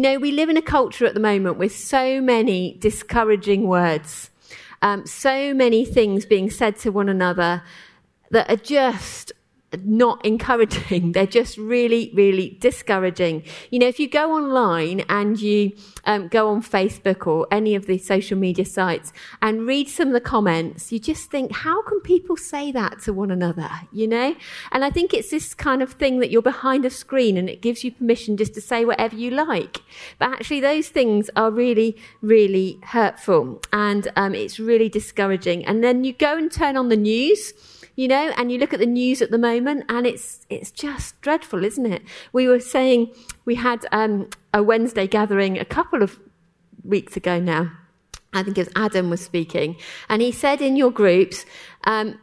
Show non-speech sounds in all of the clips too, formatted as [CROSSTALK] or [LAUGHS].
You know, we live in a culture at the moment with so many discouraging words, um, so many things being said to one another that are just not encouraging. [LAUGHS] They're just really, really discouraging. You know, if you go online and you um, go on Facebook or any of the social media sites and read some of the comments, you just think, how can people say that to one another? You know? And I think it's this kind of thing that you're behind a screen and it gives you permission just to say whatever you like. But actually, those things are really, really hurtful and um, it's really discouraging. And then you go and turn on the news you know, and you look at the news at the moment and it's, it's just dreadful, isn't it? We were saying we had um, a Wednesday gathering a couple of weeks ago now. I think it was Adam was speaking, and he said in your groups, um,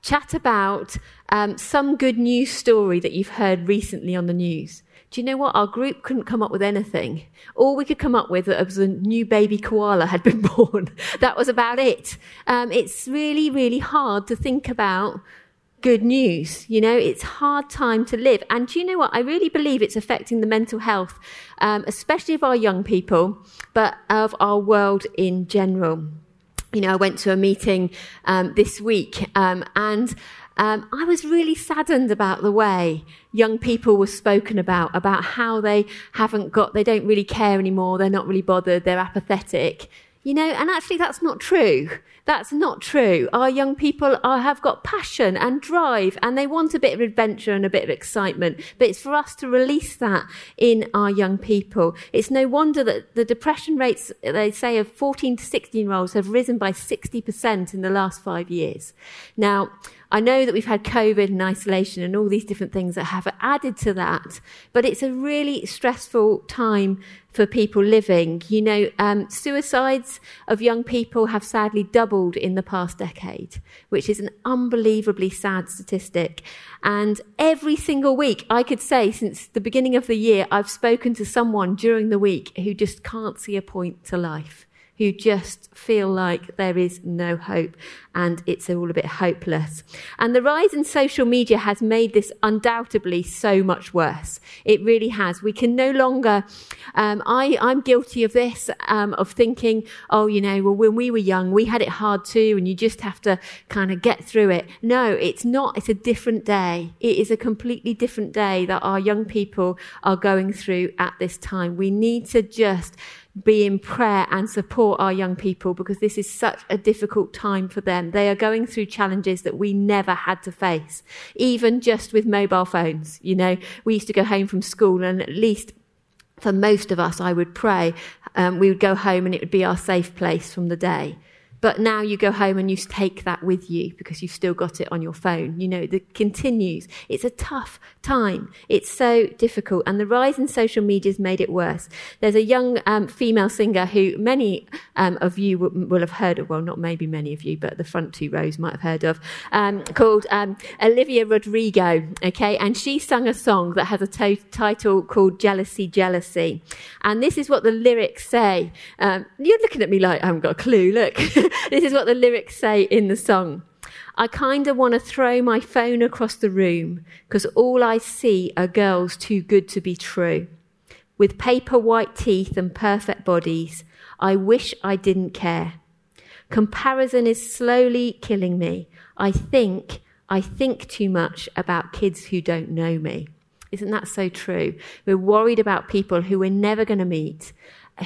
chat about um, some good news story that you've heard recently on the news. Do you know what? Our group couldn't come up with anything. All we could come up with was a new baby koala had been [LAUGHS] born. that was about it. Um, it's really, really hard to think about good news. You know, it's hard time to live. And do you know what? I really believe it's affecting the mental health, um, especially of our young people, but of our world in general. You know, I went to a meeting um, this week um, and um, I was really saddened about the way young people were spoken about, about how they haven't got, they don't really care anymore, they're not really bothered, they're apathetic. You know, and actually that's not true. That's not true. Our young people are, have got passion and drive and they want a bit of adventure and a bit of excitement. But it's for us to release that in our young people. It's no wonder that the depression rates, they say, of 14 to 16 year olds have risen by 60% in the last five years. Now, I know that we've had COVID and isolation and all these different things that have added to that, but it's a really stressful time for people living. You know, um, suicides of young people have sadly doubled in the past decade, which is an unbelievably sad statistic. And every single week, I could say since the beginning of the year, I've spoken to someone during the week who just can't see a point to life who just feel like there is no hope and it's all a bit hopeless. And the rise in social media has made this undoubtedly so much worse. It really has. We can no longer, um, I, I'm guilty of this, um, of thinking, oh, you know, well, when we were young, we had it hard too, and you just have to kind of get through it. No, it's not. It's a different day. It is a completely different day that our young people are going through at this time. We need to just be in prayer and support our young people because this is such a difficult time for them. They are going through challenges that we never had to face, even just with mobile phones. You know, we used to go home from school and at least for most of us, I would pray, um, we would go home and it would be our safe place from the day. But now you go home and you take that with you because you've still got it on your phone. You know, it continues. It's a tough time. It's so difficult. And the rise in social media has made it worse. There's a young um, female singer who many um, of you will, will, have heard of, well, not maybe many of you, but the front two rows might have heard of, um, called um, Olivia Rodrigo. Okay. And she sung a song that has a to- title called Jealousy, Jealousy. And this is what the lyrics say. Um, you're looking at me like I haven't got a clue. Look. [LAUGHS] this is what the lyrics say in the song. I kind of want to throw my phone across the room because all I see are girls too good to be true. With paper white teeth and perfect bodies, I wish I didn't care. Comparison is slowly killing me. I think, I think too much about kids who don't know me. Isn't that so true? We're worried about people who we're never going to meet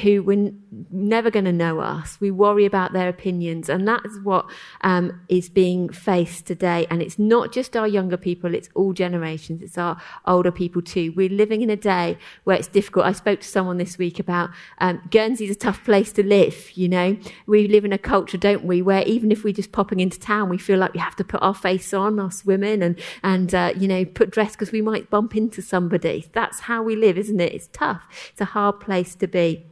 who we're never going to know us. We worry about their opinions. And that's what um, is being faced today. And it's not just our younger people, it's all generations. It's our older people too. We're living in a day where it's difficult. I spoke to someone this week about um, Guernsey's a tough place to live, you know. We live in a culture, don't we, where even if we're just popping into town, we feel like we have to put our face on, us women, and, and uh, you know, put dress because we might bump into somebody. That's how we live, isn't it? It's tough. It's a hard place to be.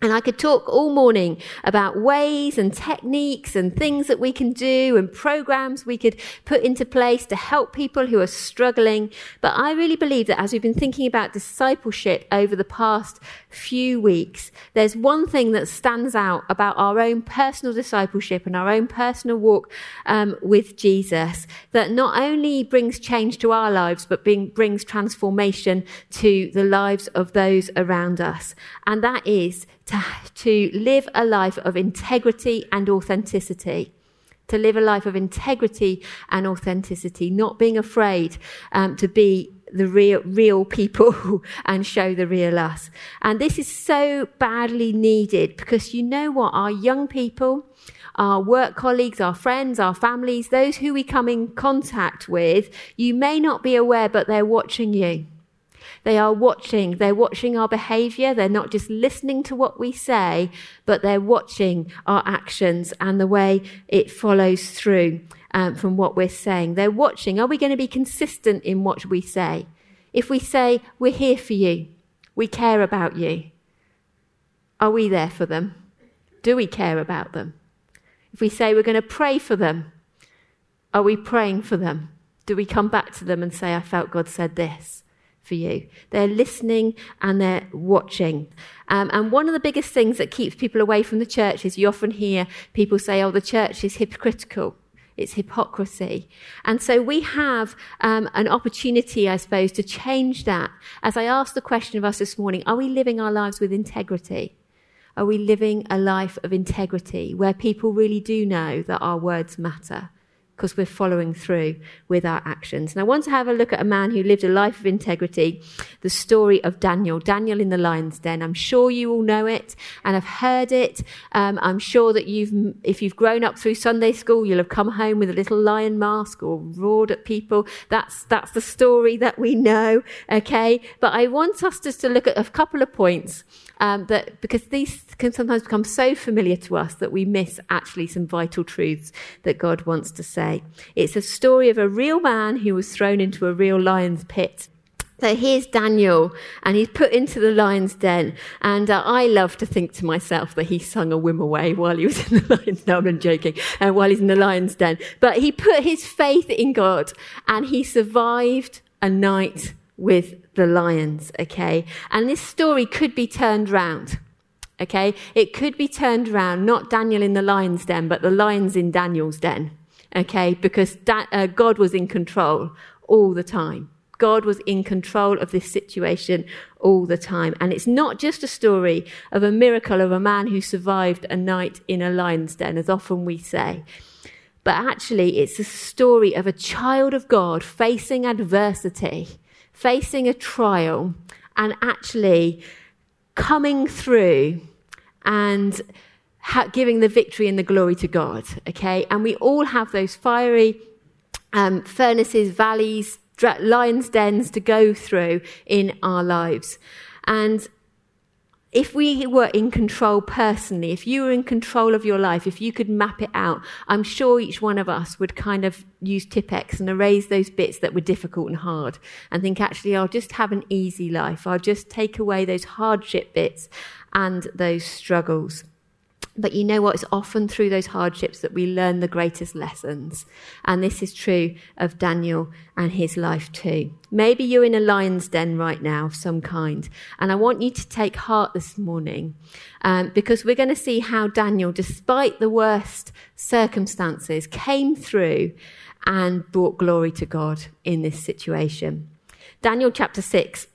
And I could talk all morning about ways and techniques and things that we can do and programs we could put into place to help people who are struggling. But I really believe that as we've been thinking about discipleship over the past few weeks, there's one thing that stands out about our own personal discipleship and our own personal walk um, with Jesus that not only brings change to our lives, but bring, brings transformation to the lives of those around us. And that is to, to live a life of integrity and authenticity. To live a life of integrity and authenticity, not being afraid um, to be the real, real people [LAUGHS] and show the real us. And this is so badly needed because you know what? Our young people, our work colleagues, our friends, our families, those who we come in contact with, you may not be aware, but they're watching you. They are watching. They're watching our behavior. They're not just listening to what we say, but they're watching our actions and the way it follows through um, from what we're saying. They're watching. Are we going to be consistent in what we say? If we say, we're here for you, we care about you, are we there for them? Do we care about them? If we say we're going to pray for them, are we praying for them? Do we come back to them and say, I felt God said this? For you. They're listening and they're watching. Um, and one of the biggest things that keeps people away from the church is you often hear people say, oh, the church is hypocritical. It's hypocrisy. And so we have um, an opportunity, I suppose, to change that. As I asked the question of us this morning, are we living our lives with integrity? Are we living a life of integrity where people really do know that our words matter? Because we're following through with our actions. And I want to have a look at a man who lived a life of integrity, the story of Daniel, Daniel in the lion's den. I'm sure you all know it and have heard it. Um, I'm sure that you've, if you've grown up through Sunday school, you'll have come home with a little lion mask or roared at people. That's, that's the story that we know. Okay. But I want us just to look at a couple of points um, that because these can sometimes become so familiar to us that we miss actually some vital truths that God wants to say. It's a story of a real man who was thrown into a real lion's pit. So here's Daniel, and he's put into the lion's den. And uh, I love to think to myself that he sung a Wimoweh while he was in the [LAUGHS] lion's den. No, I'm joking. Uh, while he's in the lion's den, but he put his faith in God, and he survived a night with the lions, okay? And this story could be turned round, okay? It could be turned around, not Daniel in the lion's den, but the lions in Daniel's den, okay? Because uh, God was in control all the time. God was in control of this situation all the time. And it's not just a story of a miracle of a man who survived a night in a lion's den, as often we say. But actually, it's a story of a child of God facing adversity facing a trial and actually coming through and ha- giving the victory and the glory to God. Okay. And we all have those fiery um, furnaces, valleys, dra- lions' dens to go through in our lives. And if we were in control personally, if you were in control of your life, if you could map it out, I'm sure each one of us would kind of use Tipp-Ex and erase those bits that were difficult and hard and think, actually, I'll just have an easy life. I'll just take away those hardship bits and those struggles. But you know what? It's often through those hardships that we learn the greatest lessons. And this is true of Daniel and his life too. Maybe you're in a lion's den right now of some kind. And I want you to take heart this morning um, because we're going to see how Daniel, despite the worst circumstances, came through and brought glory to God in this situation. Daniel chapter 6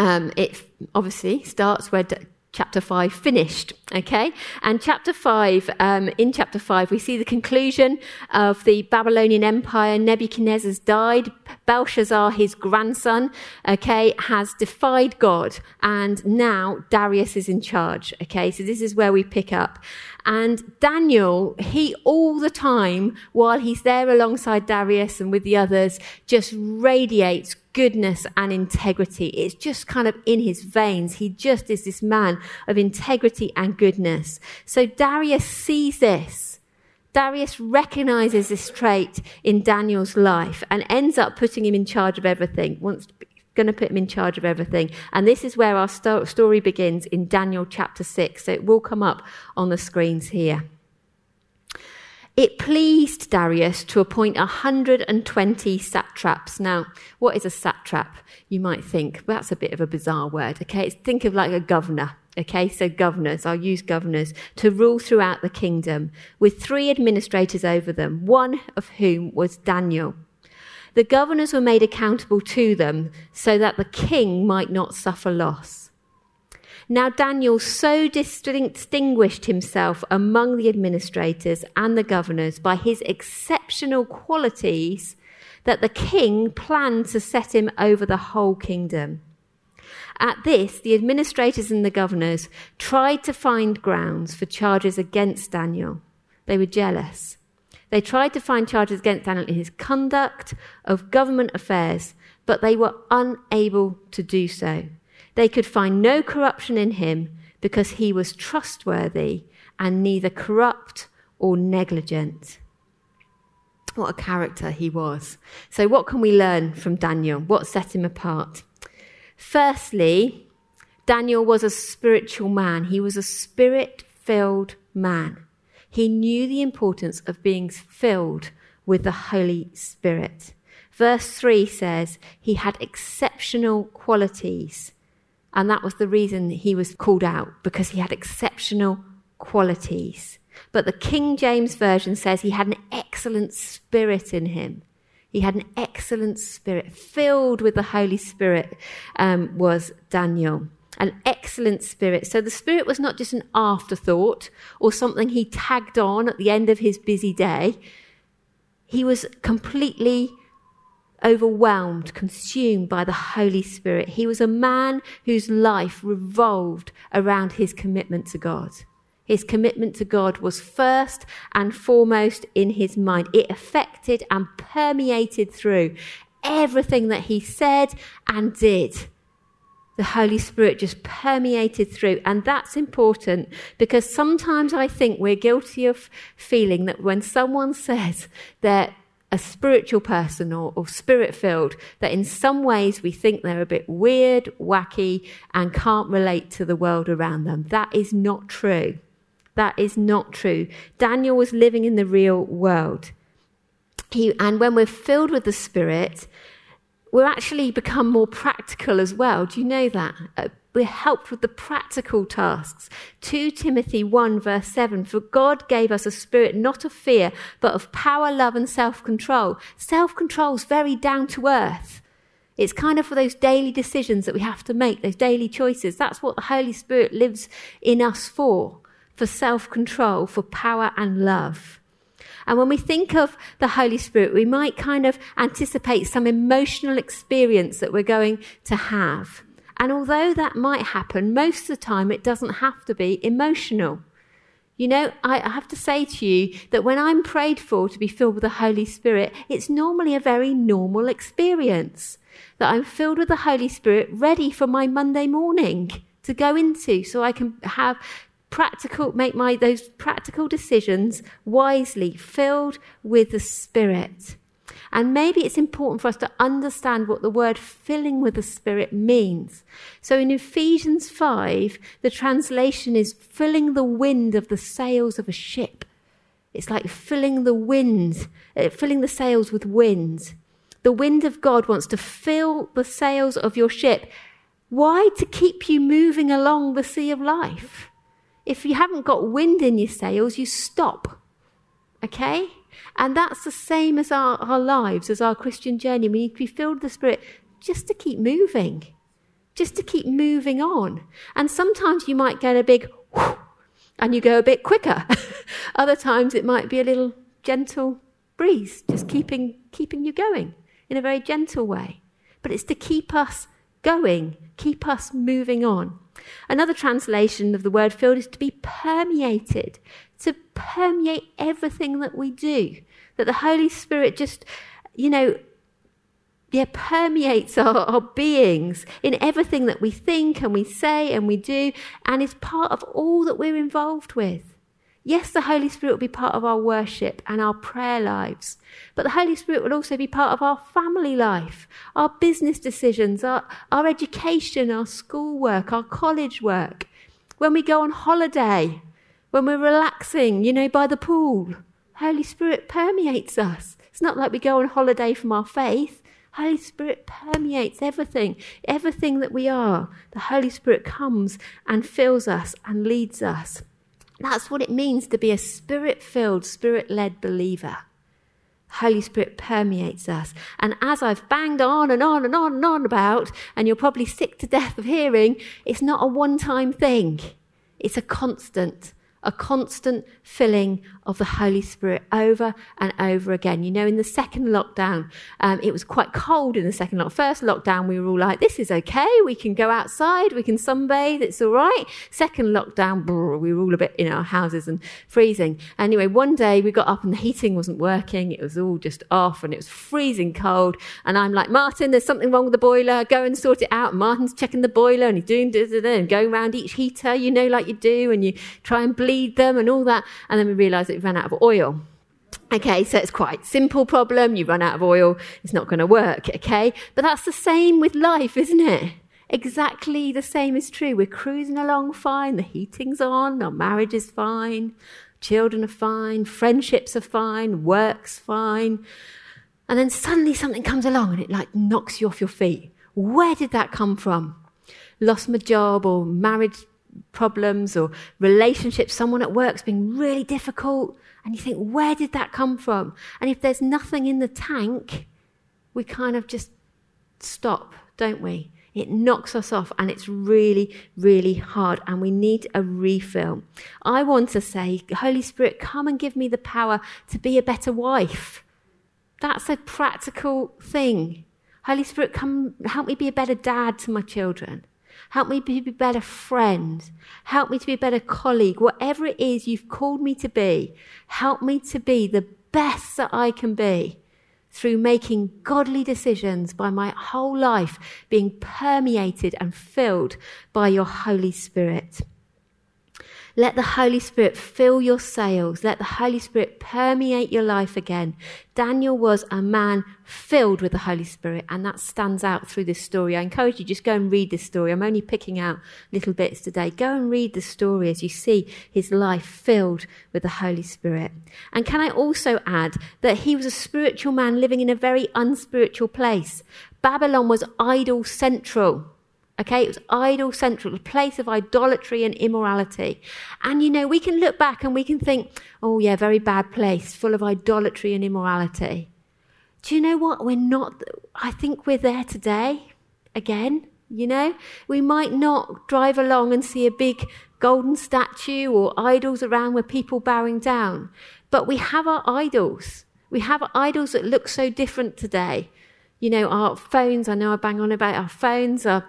um, it obviously starts where chapter 5 finished okay? And chapter 5 um, in chapter 5 we see the conclusion of the babylonian empire. Nebuchadnezzar's died. Belshazzar his grandson okay has defied god. And now darius is in charge okay? So this is where we pick up. And Daniel, he all the time, while he's there alongside Darius and with the others, just radiates goodness and integrity. It's just kind of in his veins. He just is this man of integrity and goodness. So Darius sees this. Darius recognizes this trait in Daniel's life and ends up putting him in charge of everything. Wants going to put him in charge of everything. And this is where our sto- story begins in Daniel chapter 6. So it will come up on the screens here. It pleased Darius to appoint 120 satraps. Now, what is a satrap? You might think, well, that's a bit of a bizarre word, okay? Think of like a governor, okay? So governors, I'll use governors, to rule throughout the kingdom with three administrators over them, one of whom was Daniel. The governors were made accountable to them so that the king might not suffer loss. Now, Daniel so distinguished himself among the administrators and the governors by his exceptional qualities that the king planned to set him over the whole kingdom. At this, the administrators and the governors tried to find grounds for charges against Daniel. They were jealous. They tried to find charges against Daniel in his conduct of government affairs, but they were unable to do so. They could find no corruption in him because he was trustworthy and neither corrupt or negligent. What a character he was. So, what can we learn from Daniel? What set him apart? Firstly, Daniel was a spiritual man, he was a spirit filled man. He knew the importance of being filled with the Holy Spirit. Verse 3 says he had exceptional qualities. And that was the reason he was called out, because he had exceptional qualities. But the King James Version says he had an excellent spirit in him. He had an excellent spirit, filled with the Holy Spirit, um, was Daniel an excellent spirit. So the spirit was not just an afterthought or something he tagged on at the end of his busy day. He was completely overwhelmed, consumed by the Holy Spirit. He was a man whose life revolved around his commitment to God. His commitment to God was first and foremost in his mind. It affected and permeated through everything that he said and did the Holy Spirit just permeated through. And that's important because sometimes I think we're guilty of feeling that when someone says they're a spiritual person or, or spirit filled, that in some ways we think they're a bit weird, wacky, and can't relate to the world around them. That is not true. That is not true. Daniel was living in the real world. He, and when we're filled with the Spirit, we're actually become more practical as well. Do you know that? Uh, We're helped with the practical tasks. 2 Timothy 1 verse 7, for God gave us a spirit not of fear, but of power, love and self-control. Self-control is very down to earth. It's kind of for those daily decisions that we have to make, those daily choices. That's what the Holy Spirit lives in us for, for self-control, for power and love. And when we think of the Holy Spirit, we might kind of anticipate some emotional experience that we're going to have. And although that might happen, most of the time it doesn't have to be emotional. You know, I have to say to you that when I'm prayed for to be filled with the Holy Spirit, it's normally a very normal experience. That I'm filled with the Holy Spirit, ready for my Monday morning to go into so I can have practical, make my, those practical decisions wisely, filled with the Spirit. And maybe it's important for us to understand what the word filling with the Spirit means. So in Ephesians 5, the translation is filling the wind of the sails of a ship. It's like filling the wind, uh, filling the sails with wind. The wind of God wants to fill the sails of your ship. Why? To keep you moving along the sea of life. If you haven't got wind in your sails, you stop. Okay? And that's the same as our, our lives, as our Christian journey. We need to be filled with the Spirit just to keep moving, just to keep moving on. And sometimes you might get a big whoosh, and you go a bit quicker. [LAUGHS] Other times it might be a little gentle breeze, just keeping, keeping you going in a very gentle way. But it's to keep us going, keep us moving on. Another translation of the word filled is to be permeated, to permeate everything that we do. That the Holy Spirit just, you know, yeah, permeates our, our beings in everything that we think and we say and we do, and is part of all that we're involved with. Yes, the Holy Spirit will be part of our worship and our prayer lives, but the Holy Spirit will also be part of our family life, our business decisions, our, our education, our schoolwork, our college work, when we go on holiday, when we're relaxing, you know, by the pool. Holy Spirit permeates us. It's not like we go on holiday from our faith. Holy Spirit permeates everything, everything that we are. The Holy Spirit comes and fills us and leads us. That's what it means to be a spirit filled, spirit led believer. Holy Spirit permeates us. And as I've banged on and on and on and on about, and you're probably sick to death of hearing, it's not a one time thing. It's a constant a constant filling of the Holy Spirit over and over again. You know, in the second lockdown, um, it was quite cold in the second lockdown. First lockdown, we were all like, this is okay. We can go outside. We can sunbathe. It's all right. Second lockdown, brr, we were all a bit in our houses and freezing. Anyway, one day we got up and the heating wasn't working. It was all just off and it was freezing cold. And I'm like, Martin, there's something wrong with the boiler. Go and sort it out. Martin's checking the boiler and he's doing da, da, da, and going around each heater, you know, like you do. And you try and bleed them and all that. And then we realized that we ran out of oil. Okay, so it's quite simple problem. You run out of oil, it's not going to work. Okay, but that's the same with life, isn't it? Exactly the same is true. We're cruising along fine, the heating's on, our marriage is fine, children are fine, friendships are fine, work's fine. And then suddenly something comes along and it like knocks you off your feet. Where did that come from? Lost my job or marriage problems or relationships, someone at work's been really difficult, and you think, where did that come from? And if there's nothing in the tank, we kind of just stop, don't we? It knocks us off and it's really, really hard and we need a refill. I want to say, Holy Spirit, come and give me the power to be a better wife. That's a practical thing. Holy Spirit, come help me be a better dad to my children. Help me to be a better friend. Help me to be a better colleague. Whatever it is you've called me to be, help me to be the best that I can be through making godly decisions by my whole life being permeated and filled by your Holy Spirit. Let the Holy Spirit fill your sails. Let the Holy Spirit permeate your life again. Daniel was a man filled with the Holy Spirit, and that stands out through this story. I encourage you just go and read this story. I'm only picking out little bits today. Go and read the story as you see his life filled with the Holy Spirit. And can I also add that he was a spiritual man living in a very unspiritual place? Babylon was idol central. Okay, it was idol central, a place of idolatry and immorality. And you know, we can look back and we can think, oh yeah, very bad place, full of idolatry and immorality. Do you know what? We're not, I think we're there today again. You know, we might not drive along and see a big golden statue or idols around where people bowing down, but we have our idols. We have idols that look so different today. You know, our phones, I know I bang on about our phones, our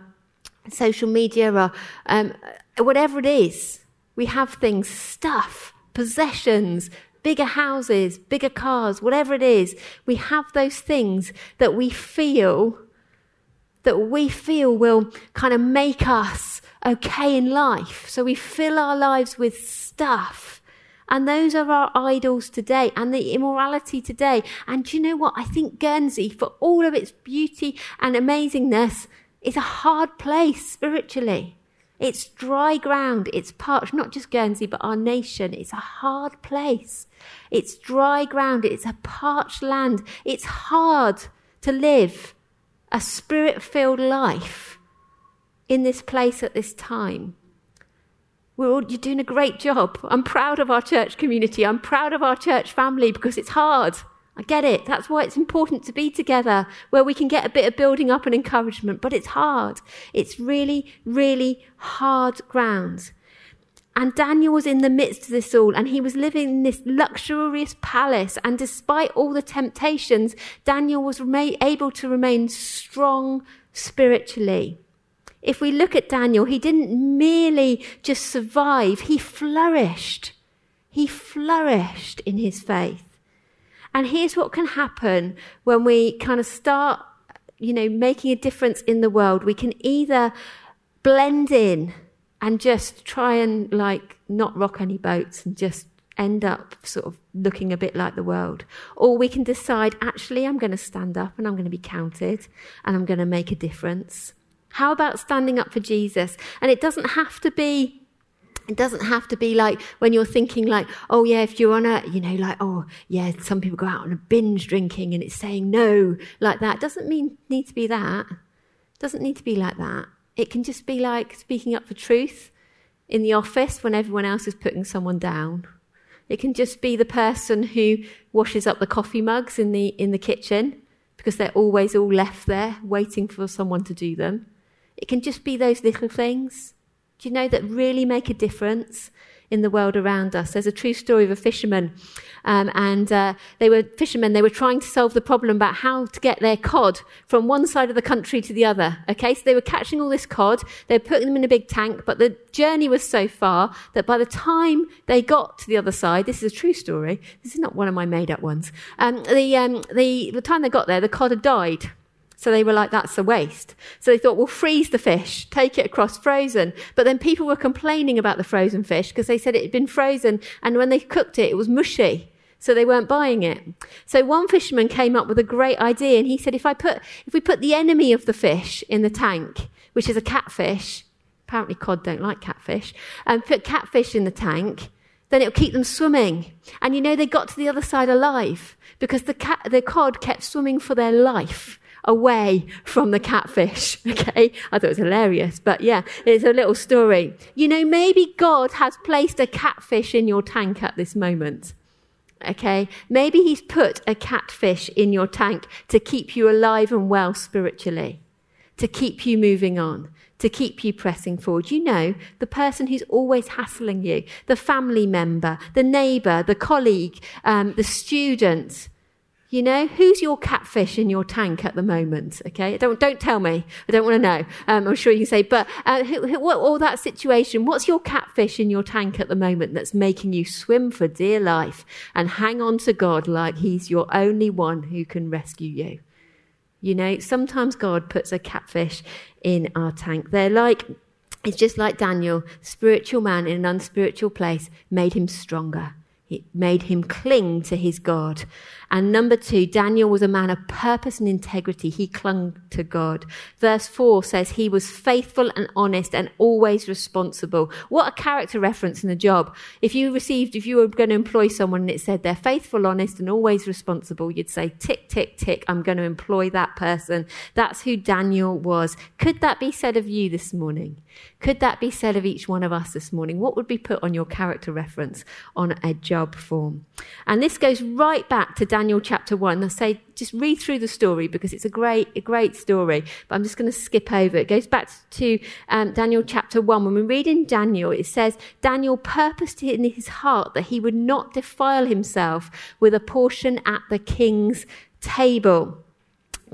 social media or um, whatever it is. We have things, stuff, possessions, bigger houses, bigger cars, whatever it is. We have those things that we feel that we feel will kind of make us okay in life. So we fill our lives with stuff. And those are our idols today and the immorality today. And do you know what? I think Guernsey, for all of its beauty and amazingness, it's a hard place spiritually. It's dry ground. It's parched, not just Guernsey, but our nation. It's a hard place. It's dry ground. It's a parched land. It's hard to live a spirit filled life in this place at this time. We're all, you're doing a great job. I'm proud of our church community. I'm proud of our church family because it's hard. I get it. That's why it's important to be together, where we can get a bit of building up and encouragement, but it's hard. It's really, really hard ground. And Daniel was in the midst of this all, and he was living in this luxurious palace. And despite all the temptations, Daniel was able to remain strong spiritually. If we look at Daniel, he didn't merely just survive, he flourished. He flourished in his faith. And here's what can happen when we kind of start, you know, making a difference in the world. We can either blend in and just try and like not rock any boats and just end up sort of looking a bit like the world. Or we can decide, actually, I'm going to stand up and I'm going to be counted and I'm going to make a difference. How about standing up for Jesus? And it doesn't have to be it doesn't have to be like when you're thinking like, oh yeah, if you're on a, you know, like, oh yeah, some people go out on a binge drinking and it's saying no, like that. Doesn't mean need to be that. Doesn't need to be like that. It can just be like speaking up for truth in the office when everyone else is putting someone down. It can just be the person who washes up the coffee mugs in the in the kitchen because they're always all left there waiting for someone to do them. It can just be those little things. Do you know that really make a difference? in the world around us. There's a true story of a fisherman, um, and uh, they were fishermen. They were trying to solve the problem about how to get their cod from one side of the country to the other. Okay, so they were catching all this cod. They were putting them in a big tank, but the journey was so far that by the time they got to the other side, this is a true story. This is not one of my made-up ones. Um, the, um, the the time they got there, the cod had died. So they were like, that's a waste. So they thought, we'll freeze the fish, take it across frozen. But then people were complaining about the frozen fish because they said it had been frozen and when they cooked it, it was mushy. So they weren't buying it. So one fisherman came up with a great idea and he said, if I put, if we put the enemy of the fish in the tank, which is a catfish, apparently cod don't like catfish, and put catfish in the tank, then it'll keep them swimming. And you know, they got to the other side alive because the, cat, the cod kept swimming for their life away from the catfish. [LAUGHS] Okay. I thought it was hilarious, but yeah, it's a little story. You know, maybe God has placed a catfish in your tank at this moment. Okay. Maybe he's put a catfish in your tank to keep you alive and well spiritually, to keep you moving on, to keep you pressing forward. You know, the person who's always hassling you, the family member, the neighbor, the colleague, um, the student, you know, who's your catfish in your tank at the moment? Okay, don't don't tell me. I don't want to know. Um, I'm sure you can say, but uh, who, who, what, all that situation. What's your catfish in your tank at the moment that's making you swim for dear life and hang on to God like He's your only one who can rescue you? You know, sometimes God puts a catfish in our tank. They're like it's just like Daniel, spiritual man in an unspiritual place, made him stronger. It made him cling to his God. And number two, Daniel was a man of purpose and integrity. He clung to God. Verse four says he was faithful and honest and always responsible. What a character reference in a job. If you received, if you were going to employ someone and it said they're faithful, honest and always responsible, you'd say, tick, tick, tick, I'm going to employ that person. That's who Daniel was. Could that be said of you this morning? Could that be said of each one of us this morning? What would be put on your character reference on a job form? And this goes right back to Daniel chapter 1. I say just read through the story because it's a great, a great story, but I'm just going to skip over. It goes back to um, Daniel chapter 1. When we read in Daniel, it says, Daniel purposed in his heart that he would not defile himself with a portion at the king's table.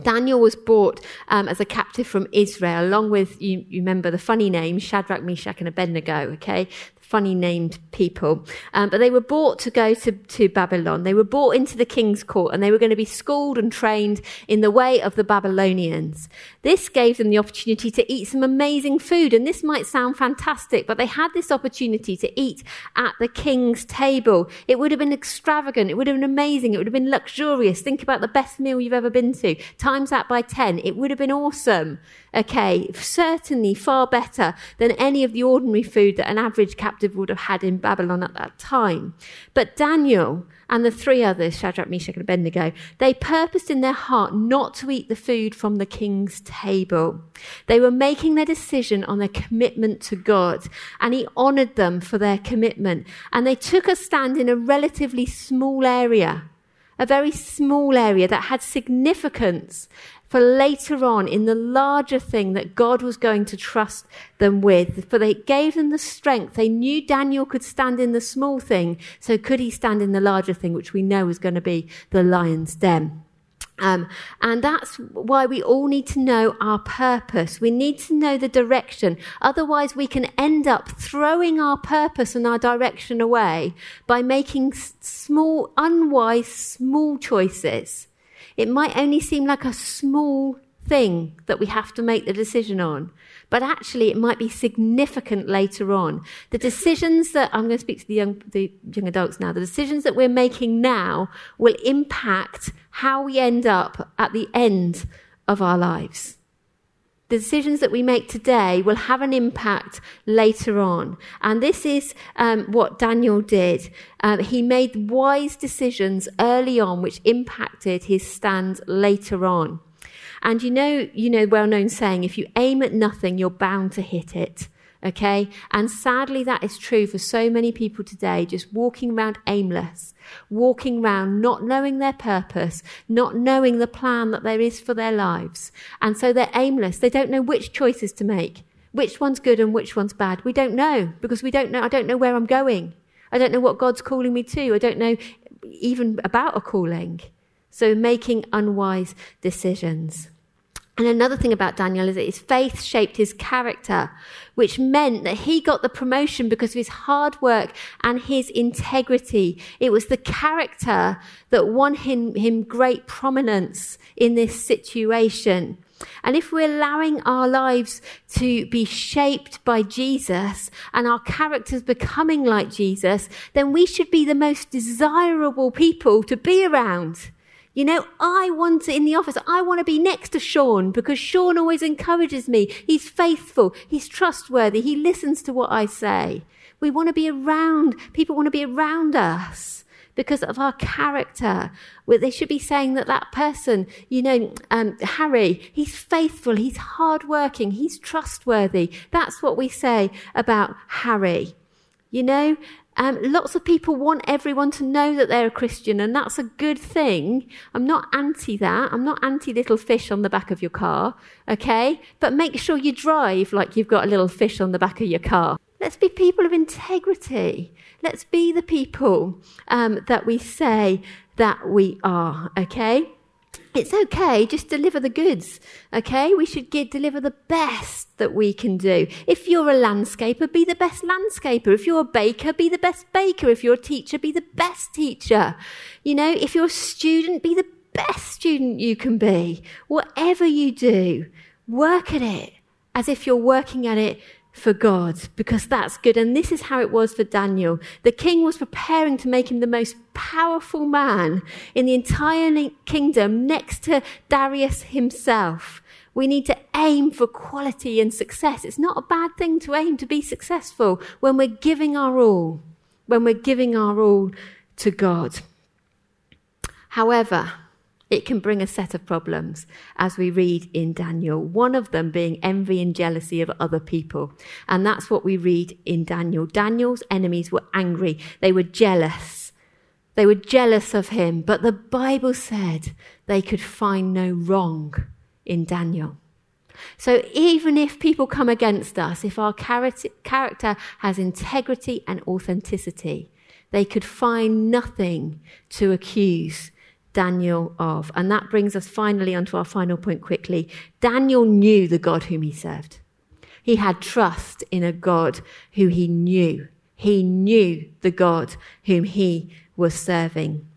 Daniel was brought um, as a captive from Israel, along with, you, you, remember the funny name, Shadrach, Meshach, and Abednego, okay? Funny named people. Um, but they were brought to go to, to Babylon. They were brought into the king's court and they were going to be schooled and trained in the way of the Babylonians. This gave them the opportunity to eat some amazing food. And this might sound fantastic, but they had this opportunity to eat at the king's table. It would have been extravagant. It would have been amazing. It would have been luxurious. Think about the best meal you've ever been to. Times that by 10. It would have been awesome. Okay. Certainly far better than any of the ordinary food that an average captive would have had in Babylon at that time. But Daniel and the three others, Shadrach, Meshach, and Abednego, they purposed in their heart not to eat the food from the king's table. They were making their decision on their commitment to God, and he honored them for their commitment. And they took a stand in a relatively small area a very small area that had significance for later on in the larger thing that God was going to trust them with. For they gave them the strength. They knew Daniel could stand in the small thing. So could he stand in the larger thing, which we know is going to be the lion's den? Um, and that's why we all need to know our purpose. We need to know the direction. Otherwise, we can end up throwing our purpose and our direction away by making small, unwise, small choices it might only seem like a small thing that we have to make the decision on. But actually, it might be significant later on. The decisions that I'm going to speak to the young, the young adults now, the decisions that we're making now will impact how we end up at the end of our lives. The decisions that we make today will have an impact later on. And this is um, what Daniel did. Um, he made wise decisions early on, which impacted his stand later on. And you know, you know, well known saying, if you aim at nothing, you're bound to hit it. Okay? And sadly, that is true for so many people today, just walking around aimless, walking around not knowing their purpose, not knowing the plan that there is for their lives. And so they're aimless. They don't know which choices to make, which one's good and which one's bad. We don't know because we don't know. I don't know where I'm going. I don't know what God's calling me to. I don't know even about a calling. So making unwise decisions. And another thing about Daniel is that his faith shaped his character, which meant that he got the promotion because of his hard work and his integrity. It was the character that won him, him great prominence in this situation. And if we're allowing our lives to be shaped by Jesus and our characters becoming like Jesus, then we should be the most desirable people to be around. You know, I want to, in the office, I want to be next to Sean because Sean always encourages me. He's faithful. He's trustworthy. He listens to what I say. We want to be around, people want to be around us because of our character. They should be saying that that person, you know, um, Harry, he's faithful, he's hardworking, he's trustworthy. That's what we say about Harry. You know, um, lots of people want everyone to know that they're a Christian, and that's a good thing. I'm not anti that. I'm not anti little fish on the back of your car, okay? But make sure you drive like you've got a little fish on the back of your car. Let's be people of integrity. Let's be the people um, that we say that we are, okay? It's okay, just deliver the goods. Okay? We should give, deliver the best that we can do. If you're a landscaper, be the best landscaper. If you're a baker, be the best baker. If you're a teacher, be the best teacher. You know, if you're a student, be the best student you can be. Whatever you do, work at it as if you're working at it for God because that's good. And this is how it was for Daniel. The king was preparing to make him the most powerful man in the entire kingdom next to Darius himself. We need to aim for quality and success. It's not a bad thing to aim to be successful when we're giving our all, when we're giving our all to God. However, it can bring a set of problems, as we read in Daniel. One of them being envy and jealousy of other people. And that's what we read in Daniel. Daniel's enemies were angry. They were jealous. They were jealous of him. But the Bible said they could find no wrong in Daniel. So even if people come against us, if our character has integrity and authenticity, they could find nothing to accuse Daniel of. And that brings us finally onto our final point quickly. Daniel knew the God whom he served. He had trust in a God who he knew. He knew the God whom he was serving.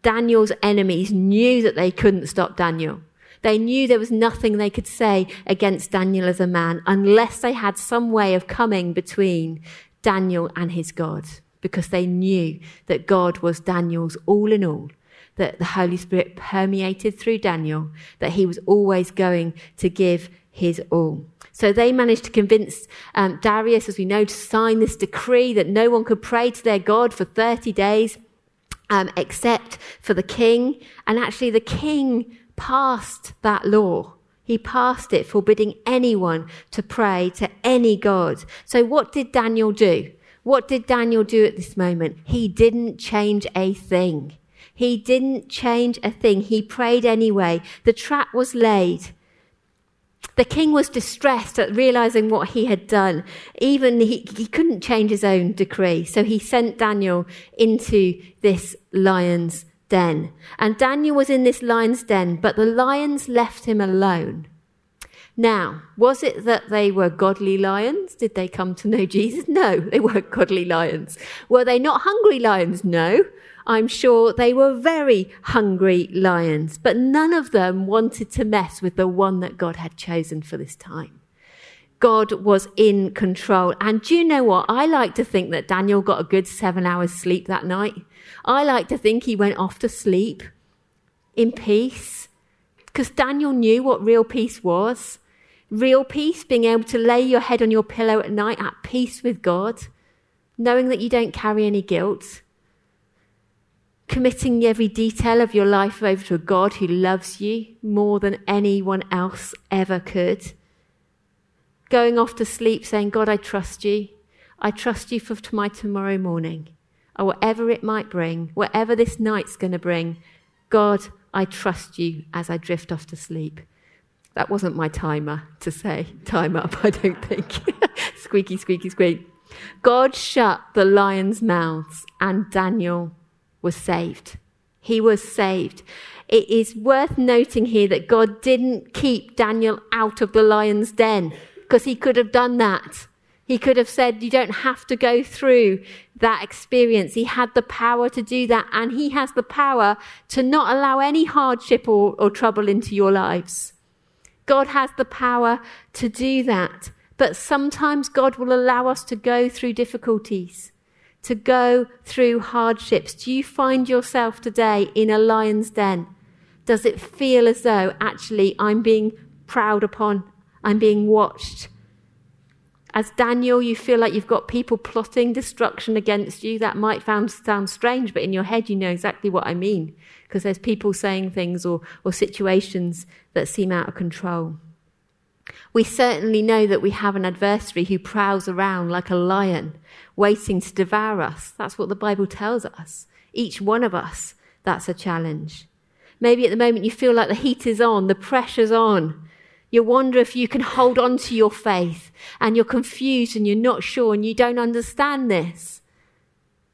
Daniel's enemies knew that they couldn't stop Daniel. They knew there was nothing they could say against Daniel as a man unless they had some way of coming between Daniel and his God, because they knew that God was Daniel's all in all that the Holy Spirit permeated through Daniel, that he was always going to give his all. So they managed to convince um, Darius, as we know, to sign this decree that no one could pray to their God for 30 days um, except for the king. And actually, the king passed that law. He passed it, forbidding anyone to pray to any God. So, what did Daniel do? What did Daniel do at this moment? He didn't change a thing. He didn't change a thing. He prayed anyway. The trap was laid. The king was distressed at realizing what he had done. Even he, he couldn't change his own decree. So he sent Daniel into this lion's den. And Daniel was in this lion's den, but the lions left him alone. Now, was it that they were godly lions? Did they come to know [LAUGHS] Jesus? No, they weren't godly lions. Were they not hungry lions? No. I'm sure they were very hungry lions, but none of them wanted to mess with the one that God had chosen for this time. God was in control. And do you know what? I like to think that Daniel got a good seven hours sleep that night. I like to think he went off to sleep in peace because Daniel knew what real peace was. Real peace, being able to lay your head on your pillow at night at peace with God, knowing that you don't carry any guilt, committing every detail of your life over to a God who loves you more than anyone else ever could. Going off to sleep saying, God, I trust you. I trust you for my tomorrow morning, or whatever it might bring, whatever this night's going to bring. God, I trust you as I drift off to sleep. That wasn't my timer to say time up, I don't think. [LAUGHS] squeaky, squeaky, squeak. God shut the lions' mouths and Daniel was saved. He was saved. It is worth noting here that God didn't keep Daniel out of the lion's den because he could have done that. He could have said, You don't have to go through that experience. He had the power to do that, and he has the power to not allow any hardship or, or trouble into your lives. God has the power to do that. But sometimes God will allow us to go through difficulties to go through hardships? Do you find yourself today in a lion's den? Does it feel as though actually I'm being proud upon? I'm being watched? As Daniel, you feel like you've got people plotting destruction against you. That might sound strange, but in your head, you know exactly what I mean because there's people saying things or, or situations that seem out of control. We certainly know that we have an adversary who prowls around like a lion, waiting to devour us. That's what the Bible tells us. Each one of us, that's a challenge. Maybe at the moment you feel like the heat is on, the pressure's on. You wonder if you can hold on to your faith and you're confused and you're not sure and you don't understand this.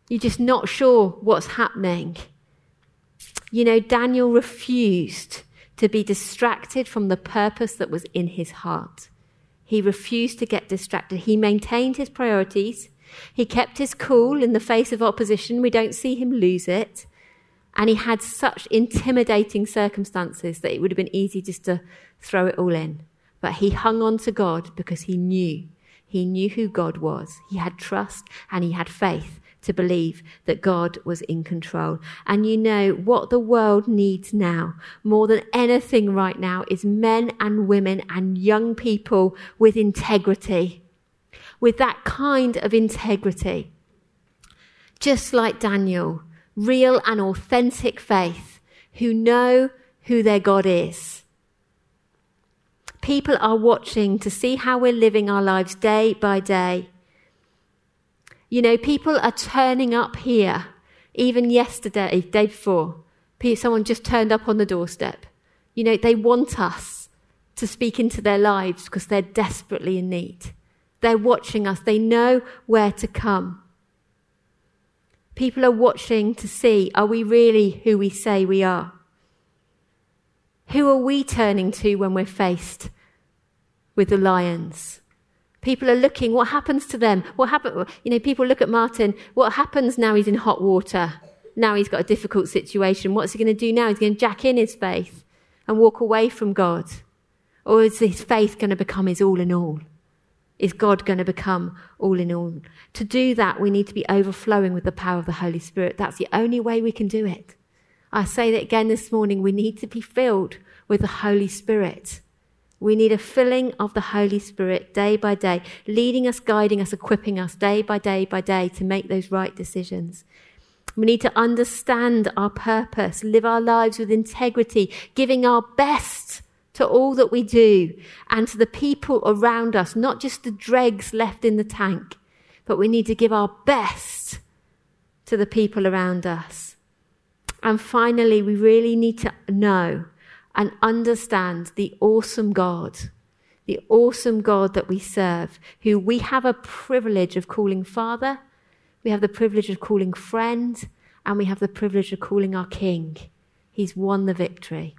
You're just not sure what's happening. You know, Daniel refused to be distracted from the purpose that was in his heart. He refused to get distracted. He maintained his priorities. He kept his cool in the face of opposition. We don't see him lose it. And he had such intimidating circumstances that it would have been easy just to throw it all in. But he hung on to God because he knew. He knew who God was. He had trust and he had faith to believe that God was in control. And you know what the world needs now, more than anything right now, is men and women and young people with integrity, with that kind of integrity. Just like Daniel, real and authentic faith, who know who their God is. People are watching to see how we're living our lives day by day you know, people are turning up here. Even yesterday, day before, someone just turned up on the doorstep. You know, they want us to speak into their lives because they're desperately in need. They're watching us. They know where to come. People are watching to see are we really who we say we are? Who are we turning to when we're faced with the lions? People are looking, what happens to them? What happen? You know, people look at Martin, what happens now he's in hot water? Now he's got a difficult situation. What's he going to do now? He's going to jack in his faith and walk away from God. Or is his faith going to become his all in all? Is God going to become all in all? To do that, we need to be overflowing with the power of the Holy Spirit. That's the only way we can do it. I say that again this morning. We need to be filled with the Holy Spirit. We need a filling of the Holy Spirit day by day, leading us, guiding us, equipping us day by day by day to make those right decisions. We need to understand our purpose, live our lives with integrity, giving our best to all that we do and to the people around us, not just the dregs left in the tank, but we need to give our best to the people around us. And finally, we really need to know and understand the awesome God, the awesome God that we serve, who we have a privilege of calling Father, we have the privilege of calling friend, and we have the privilege of calling our King. He's won the victory.